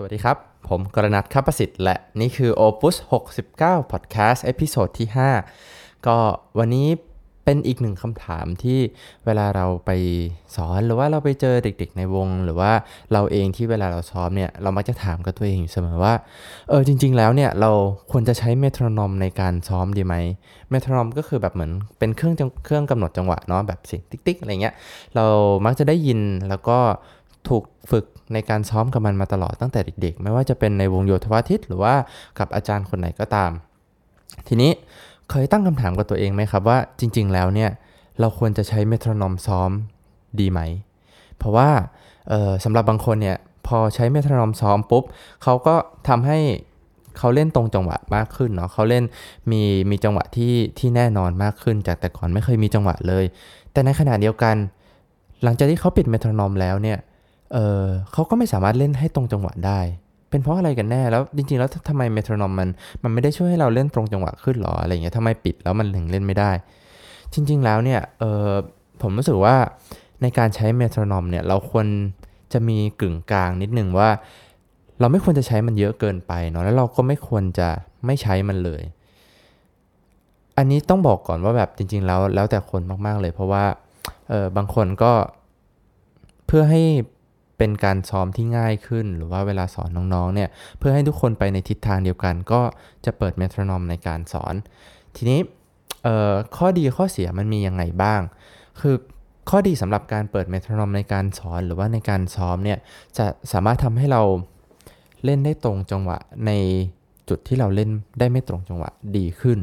สวัสดีครับ ผมกรณัทคับประสิทธิ์และนี่คือ Opus 69 Podcast episode ที่ 5 ก็วันนี้เป็นอีกหนึ่งคำถามที่เวลาเราไปสอนหรือว่าเราไปเจอเด็กๆในวง หรือว่าเราเองที่เวลาเราซ้อมเนี่ยเรามักจะถามกับตัวเองอยู่เสมอว่าเออจริง ๆ แล้วเนี่ยเราควรจะใช้ metronome ในการซ้อมดีไหม metronome ก็คือแบบเหมือนเป็นเครื่องเครื่องกำหนดจังหวะเนาะแบบเสียงติ๊กๆอะไรเงี้ยเรามักจะได้ยินแล้วก็ ถูกฝึกในการซ้อมกับมันมาตลอดตั้งแต่เด็กๆ ไม่ว่าจะเป็นในวงโยธวาทิต หรือว่ากับอาจารย์คนไหนก็ตาม ทีนี้เคยตั้งคำถามกับตัวเองไหมครับว่าจริง ๆ แล้วเนี่ยเราควรจะใช้ metronome ซ้อมดีไหม เพราะว่าสำหรับบางคนเนี่ยพอใช้ metronome ซ้อมปุ๊บเขาก็ทำให้เขาเล่นตรงจังหวะมากขึ้นเนาะเขาเล่นมีมีจังหวะที่ที่แน่นอนมากขึ้น จากแต่ก่อนไม่เคยมีจังหวะเลย แต่ในขณะเดียวกัน หลังจากที่เขาปิด metronome แล้วเนี่ย เออเขาก็ไม่สามารถเล่นให้ตรงจังหวะได้ เป็นเพราะอะไรกันแน่ แล้วจริงๆ แล้วทำไม metronome มันมันไม่ได้ช่วยให้เราเล่นตรงจังหวะขึ้นหรออะไรเงี้ยทำไมปิดแล้วมันถึงเล่นไม่ได้ จริง ๆ แล้วเนี่ยเออผมรู้สึกว่าในการใช้ metronome เนี่ยเราควรจะมีกึ่งกลางนิดนึงว่า เราไม่ควรจะใช้มันเยอะเกินไปเนาะแล้วเราก็ไม่ควรจะไม่ใช้มันเลย อันนี้ต้องบอกก่อนว่าแบบจริง ๆ แล้วแล้วแต่คนมากๆเลย เพราะว่าเออบางคนก็เพื่อให้ เป็นการซ้อมที่ง่ายขึ้น หรือว่าเวลาสอนน้องๆเนี่ยเพื่อให้ทุกคนไปในทิศทางเดียวกัน ก็จะเปิดเมโทรนอมในการสอน ทีนี้ข้อดีข้อเสียมันมียังไงบ้าง คือข้อดีสำหรับการเปิดเมโทรนอมในการสอนหรือว่าในการซ้อมเนี่ยจะสามารถทำให้เราเล่นได้ตรงจังหวะในจุดที่เราเล่นได้ไม่ตรงจังหวะดีขึ้น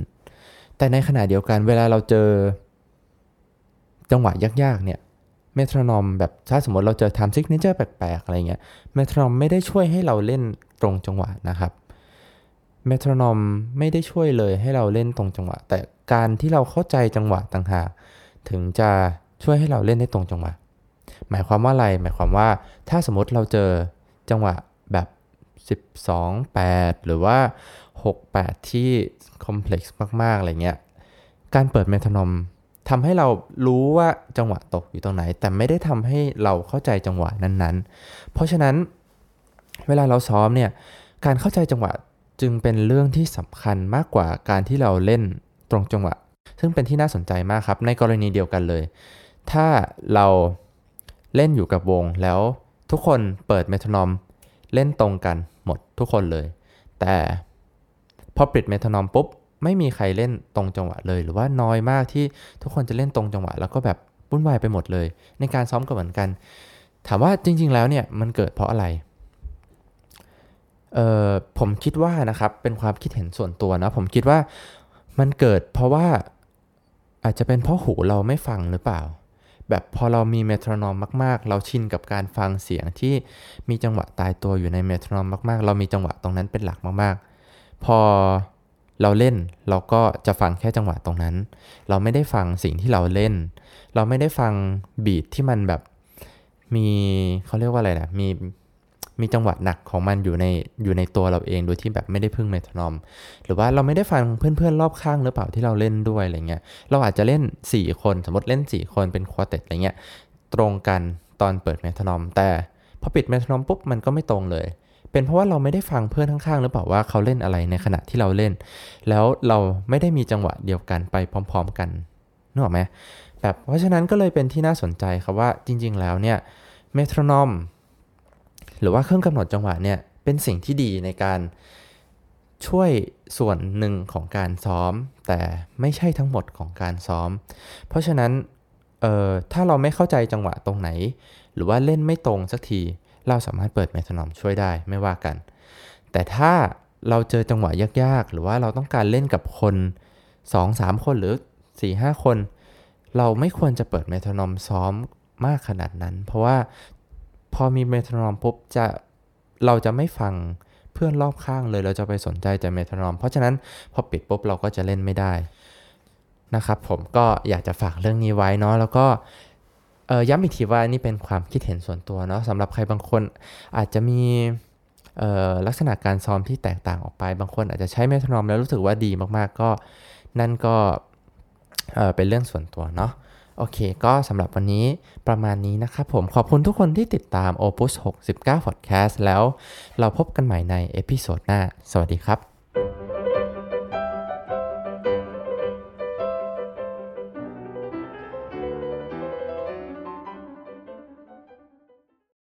แต่ในขณะเดียวกันเวลาเราเจอจังหวะยากๆเนี่ย เมทรอนอมแบบถ้าสมมติเราเจอทำซิกเนเจอร์แปลกๆอะไรเงี้ยเมทรอนอมไม่ได้ช่วยให้เราเล่นตรงจังหวะนะครับเมทรอนอมไม่ได้ช่วยเลยให้เราเล่นตรงจังหวะ แต่การที่เราเข้าใจจังหวะต่างหากถึงจะช่วยให้เราเล่นได้ตรงจังหวะ หมายความว่าอะไร หมายความว่าถ้าสมมติเราเจอจังหวะแบบ 12 8 หรือว่า 6 8 ที่คอมเพล็กซ์มาก ๆ อะไรเงี้ย การเปิดเมทรนอม ทำให้เรารู้ว่าจังหวะตกอยู่ตรงไหน แต่ไม่ได้ทำให้เราเข้าใจจังหวะนั้นๆ เพราะฉะนั้นเวลาเราซ้อมเนี่ยการเข้าใจจังหวะจึงเป็นเรื่องที่สำคัญมากกว่าการที่เราเล่นตรงจังหวะ ซึ่งเป็นที่น่าสนใจมากครับ ในกรณีเดียวกันเลย ถ้าเราเล่นอยู่กับวงแล้วทุกคนเปิดเมทรนอมเล่นตรงกันหมดทุกคนเลย แต่พอปิดเมทรนอมปุ๊บ ไม่มีใครเล่นตรงจังหวะเลย หรือว่าน้อยมากที่ทุกคนจะเล่นตรงจังหวะ แล้วก็แบบวุ่นวายไปหมดเลย ในการซ้อมก็เหมือนกัน ถามว่าจริง ๆ แล้วเนี่ยมันเกิดเพราะอะไรเออผมคิดว่านะครับเป็นความคิดเห็นส่วนตัวนะผมคิดว่ามันเกิดเพราะว่าอาจจะเป็นเพราะหูเราไม่ฟังหรือเปล่า แบบพอเรามี metronome มากๆ เราชินกับการฟังเสียงที่มีจังหวะตายตัวอยู่ใน metronome มากๆ เรามีจังหวะตรงนั้นเป็นหลักมากๆ พอ เราเล่นเราก็จะฟังแค่จังหวะตรงนั้น เราไม่ได้ฟังสิ่งที่เราเล่น เราไม่ได้ฟัง beat ที่มันแบบมีเขาเรียกว่าอะไรนะมีมีจังหวะหนักของมันอยู่ในอยู่ในตัวเราเองโดยที่แบบไม่ได้พึ่ง metronome หรือว่าเราไม่ได้ฟังเพื่อนๆรอบข้างหรือเปล่าที่เราเล่นด้วยอะไรเงี้ยเราอาจจะเล่น 4 คนสมมติเล่น 4 คนเป็น quartet อะไรเงี้ยตรงกันตอนเปิด metronome แต่พอปิด metronome ปุ๊บมันก็ไม่ตรงเลย เป็นเพราะว่าเราไม่ได้ฟังเพื่อนข้างๆ หรือเปล่าว่าเขาเล่นอะไรในขณะที่เราเล่น แล้วเราไม่ได้มีจังหวะเดียวกันไปพร้อม ๆ กันนึกออกไหมแบบเพราะฉะนั้นก็เลยเป็นที่น่าสนใจครับว่าจริง ๆ แล้วเนี่ยเมโทรนอมหรือว่าเครื่องกำหนดจังหวะเนี่ยเป็นสิ่งที่ดีในการช่วยส่วนหนึ่งของการซ้อม แต่ไม่ใช่ทั้งหมดของการซ้อม เพราะฉะนั้นเอ่อถ้าเราไม่เข้าใจจังหวะตรงไหน หรือว่าเล่นไม่ตรงสักที เราสามารถเปิดเมทรนอมช่วยได้ไม่ว่ากัน แต่ถ้าเราเจอจังหวะยากๆ หรือว่าเราต้องการเล่นกับคน 2-3 คนหรือ 4-5 คน เราไม่ควรจะเปิดเมทรนอมซ้อมมากขนาดนั้น เพราะว่าพอมีเมทรนอมปุ๊บจะเราจะไม่ฟังเพื่อนรอบข้างเลยเราจะไปสนใจแต่เมทรนอม เพราะฉะนั้นพอปิดปุ๊บเราก็จะเล่นไม่ได้นะครับผมก็อยากจะฝากเรื่องนี้ไว้เนาะแล้วก็ ย้ำอีกทีว่านี่เป็นความคิดเห็นส่วนตัวเนาะสำหรับใครบางคนอาจจะมีลักษณะการซ้อมที่แตกต่างออกไป บางคนอาจจะใช้เมทรนอมแล้วรู้สึกว่าดีมากๆ ก็นั่นก็เป็นเรื่องส่วนตัวเนาะโอเค ก็สำหรับวันนี้ประมาณนี้นะครับผมขอบคุณทุกคนที่ติดตาม Opus 69 Podcast แล้วเราพบกันใหม่ใน episode หน้า สวัสดีครับ